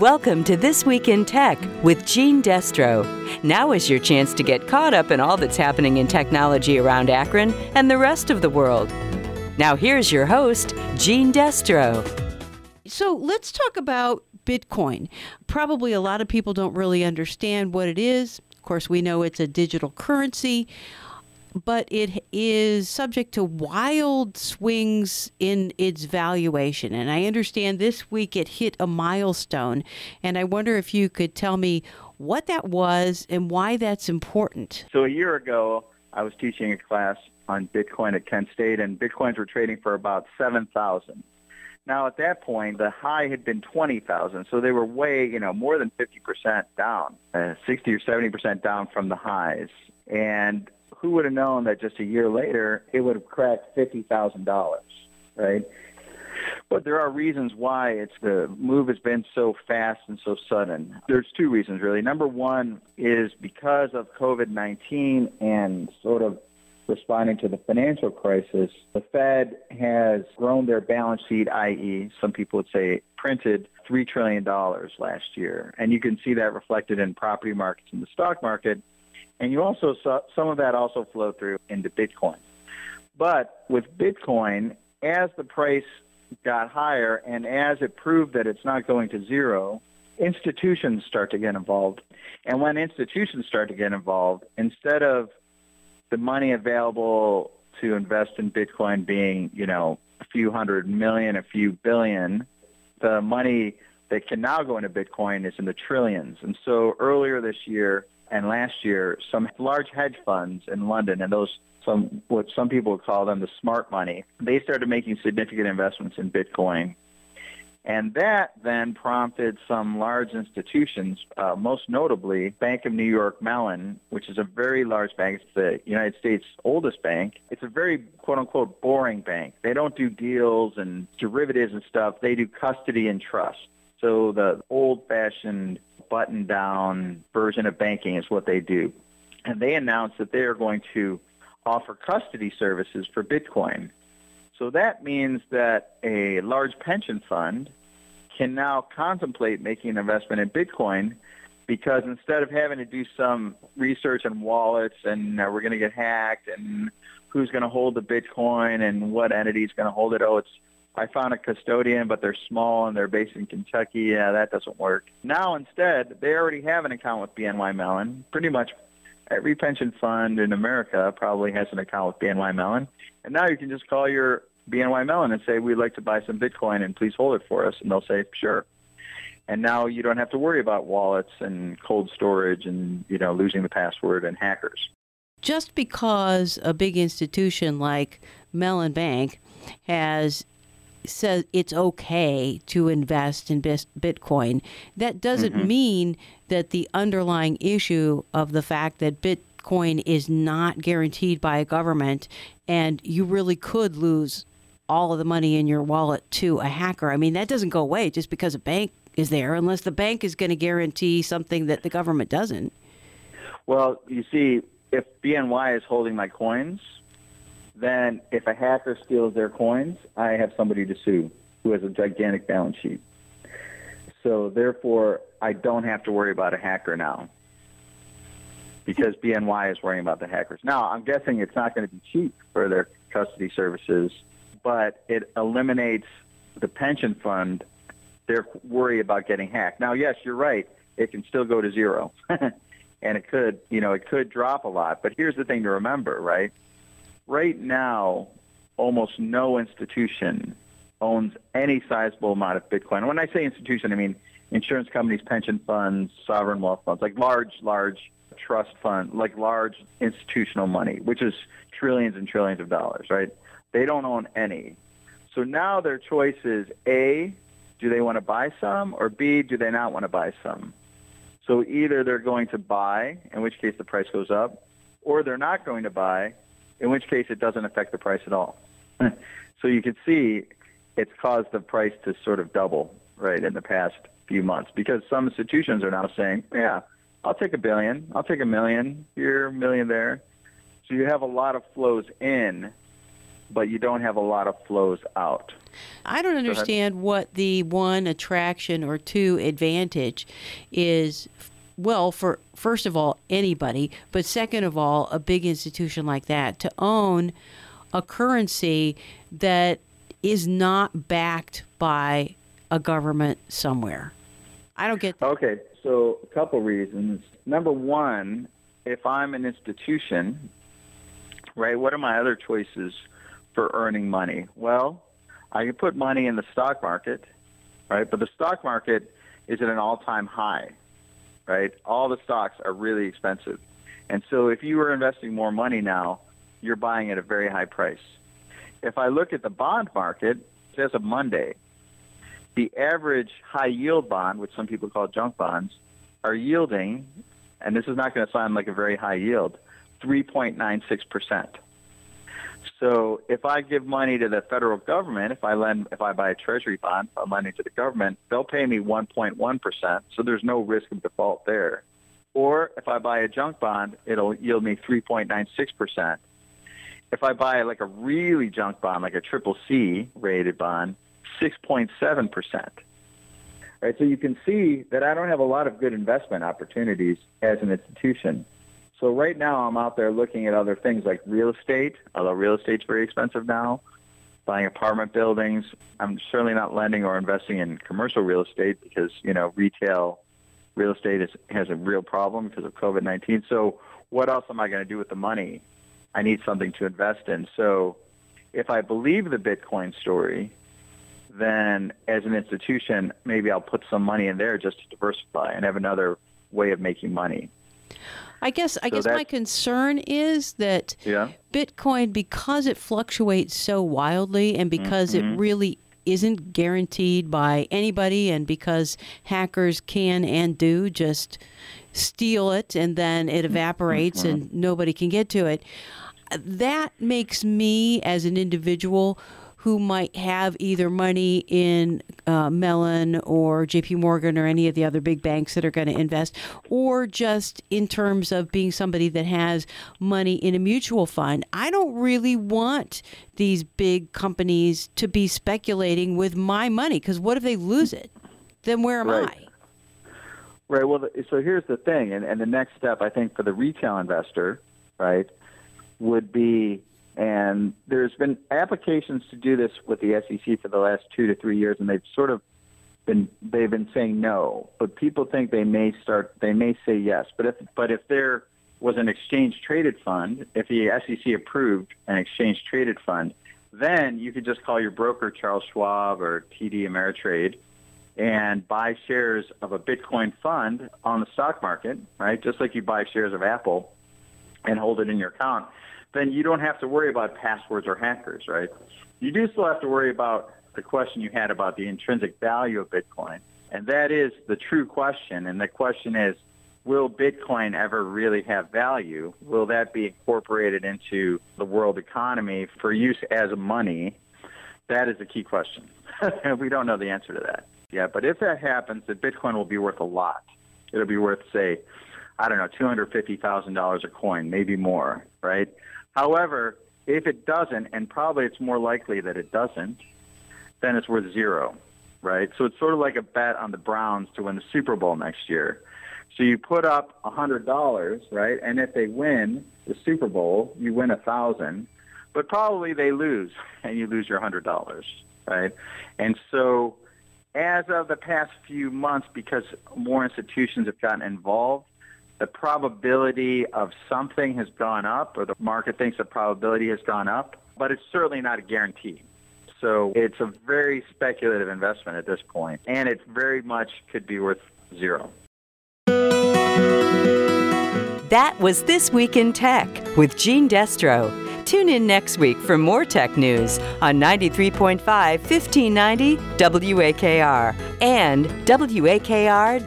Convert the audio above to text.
Welcome to This Week in Tech with Gene Destro. Now is your chance to get caught up in all that's happening in technology around Akron and the rest of the world. Now, here's your host, Gene Destro. So let's talk about Bitcoin. Probably a lot of people don't really understand what it is. Of course, we know it's a digital currency but it is subject to wild swings in its valuation. And I understand this week it hit a milestone. And I wonder if you could tell me what that was and why that's important. So a year ago, I was teaching a class on Bitcoin at Kent State, and Bitcoins were trading for about 7,000. Now, at that point, the high had been 20,000, so they were way, you know, more than 50% down, uh, 60 or 70% down from the highs. And who would have known that just a year later it would have cracked fifty thousand dollars, right? But there are reasons why it's the move has been so fast and so sudden. There's two reasons really. Number one is because of COVID-19 and sort of responding to the financial crisis, the Fed has grown their balance sheet, i.e., some people would say printed $3 trillion last year. And you can see that reflected in property markets and the stock market. And you also saw some of that also flow through into Bitcoin. But with Bitcoin, as the price got higher and as it proved that it's not going to zero, institutions start to get involved. And when institutions start to get involved, instead of the money available to invest in Bitcoin being, you know, a few hundred million, a few billion, the money that can now go into Bitcoin is in the trillions. And so earlier this year, and last year some large hedge funds in London and those some what some people would call them the smart money they started making significant investments in Bitcoin and that then prompted some large institutions, uh, most notably Bank of New York Mellon, which is a very large bank. It's the United States' oldest bank. It's a very quote unquote boring bank. They don't do deals and derivatives and stuff. They do custody and trust. So the old fashioned button down version of banking is what they do. And they announced that they are going to offer custody services for Bitcoin. So that means that a large pension fund can now contemplate making an investment in Bitcoin because instead of having to do some research on wallets and uh, we're going to get hacked and who's going to hold the Bitcoin and what entity is going to hold it, oh, it's I found a custodian, but they're small and they're based in Kentucky. Yeah, that doesn't work. Now instead, they already have an account with BNY Mellon. Pretty much every pension fund in America probably has an account with BNY Mellon. And now you can just call your BNY Mellon and say, we'd like to buy some Bitcoin and please hold it for us. And they'll say, sure. And now you don't have to worry about wallets and cold storage and, you know, losing the password and hackers. Just because a big institution like Mellon Bank has says it's okay to invest in Bitcoin, that doesn't mm-hmm. mean that the underlying issue of the fact that Bitcoin is not guaranteed by a government and you really could lose all of the money in your wallet to a hacker. I mean, that doesn't go away just because a bank is there, unless the bank is going to guarantee something that the government doesn't. Well, you see, if BNY is holding my coins, then if a hacker steals their coins, I have somebody to sue who has a gigantic balance sheet. So therefore, I don't have to worry about a hacker now because BNY is worrying about the hackers. Now, I'm guessing it's not going to be cheap for their custody services, but it eliminates the pension fund their worry about getting hacked. Now, yes, you're right. It can still go to zero. and it could, you know, it could drop a lot. But here's the thing to remember, right? Right now, almost no institution owns any sizable amount of Bitcoin. And when I say institution, I mean insurance companies, pension funds, sovereign wealth funds, like large, large trust fund, like large institutional money, which is trillions and trillions of dollars, right? They don't own any. So now their choice is A, do they want to buy some, or B, do they not want to buy some? So either they're going to buy, in which case the price goes up, or they're not going to buy, in which case it doesn't affect the price at all. so you can see it's caused the price to sort of double, right, in the past few months because some institutions are now saying, yeah, I'll take a billion, I'll take a million here, a million there. So you have a lot of flows in but you don't have a lot of flows out. I don't understand what the one attraction or two advantage is. Well, for first of all, anybody, but second of all, a big institution like that to own a currency that is not backed by a government somewhere. I don't get that. Okay, so a couple reasons. Number one, if I'm an institution, right, what are my other choices for earning money? Well, I can put money in the stock market, right? But the stock market is at an all-time high, right? All the stocks are really expensive. And so if you are investing more money now, you're buying at a very high price. If I look at the bond market, as of Monday, the average high yield bond, which some people call junk bonds, are yielding, and this is not going to sound like a very high yield, 3.96%. So if I give money to the federal government, if I lend, if I buy a treasury bond, uh, I'm lending to the government, they'll pay me 1.1%. So there's no risk of default there. Or if I buy a junk bond, it'll yield me 3.96%. If I buy like a really junk bond, like a triple C rated bond, 6.7%. Right, so you can see that I don't have a lot of good investment opportunities as an institution. So right now I'm out there looking at other things like real estate, although real estate's very expensive now, buying apartment buildings. I'm certainly not lending or investing in commercial real estate because, you know, retail real estate is, has a real problem because of COVID-19. So what else am I going to do with the money? I need something to invest in. So if I believe the Bitcoin story, then as an institution, maybe I'll put some money in there just to diversify and have another way of making money. I guess I so guess my concern is that yeah. Bitcoin, because it fluctuates so wildly, and because mm-hmm. it really isn't guaranteed by anybody, and because hackers can and do just steal it, and then it evaporates, mm-hmm. and nobody can get to it. That makes me, as an individual, who might have either money in uh, Mellon or JP Morgan or any of the other big banks that are going to invest, or just in terms of being somebody that has money in a mutual fund. I don't really want these big companies to be speculating with my money because what if they lose it? Then where am right. I? Right. Well, so here's the thing, and, and the next step, I think, for the retail investor, right, would be and there's been applications to do this with the SEC for the last two to three years, and they've sort of been they've been saying no. But people think they may start they may say yes. But if but if there was an exchange traded fund, if the SEC approved an exchange traded fund, then you could just call your broker Charles Schwab or TD Ameritrade and buy shares of a Bitcoin fund on the stock market, right? Just like you buy shares of Apple and hold it in your account then you don't have to worry about passwords or hackers, right? You do still have to worry about the question you had about the intrinsic value of Bitcoin. And that is the true question. And the question is, will Bitcoin ever really have value? Will that be incorporated into the world economy for use as money? That is the key question. And we don't know the answer to that Yeah, But if that happens, then Bitcoin will be worth a lot. It'll be worth, say, I don't know, $250,000 a coin, maybe more, right? However, if it doesn't, and probably it's more likely that it doesn't, then it's worth zero, right? So it's sort of like a bet on the Browns to win the Super Bowl next year. So you put up a hundred dollars, right? And if they win the Super Bowl, you win a thousand, but probably they lose, and you lose your hundred dollars, right? And so, as of the past few months, because more institutions have gotten involved, the probability of something has gone up, or the market thinks the probability has gone up, but it's certainly not a guarantee. So it's a very speculative investment at this point, and it very much could be worth zero. That was This Week in Tech with Gene Destro. Tune in next week for more tech news on 93.5 1590 WAKR and WAKR.net.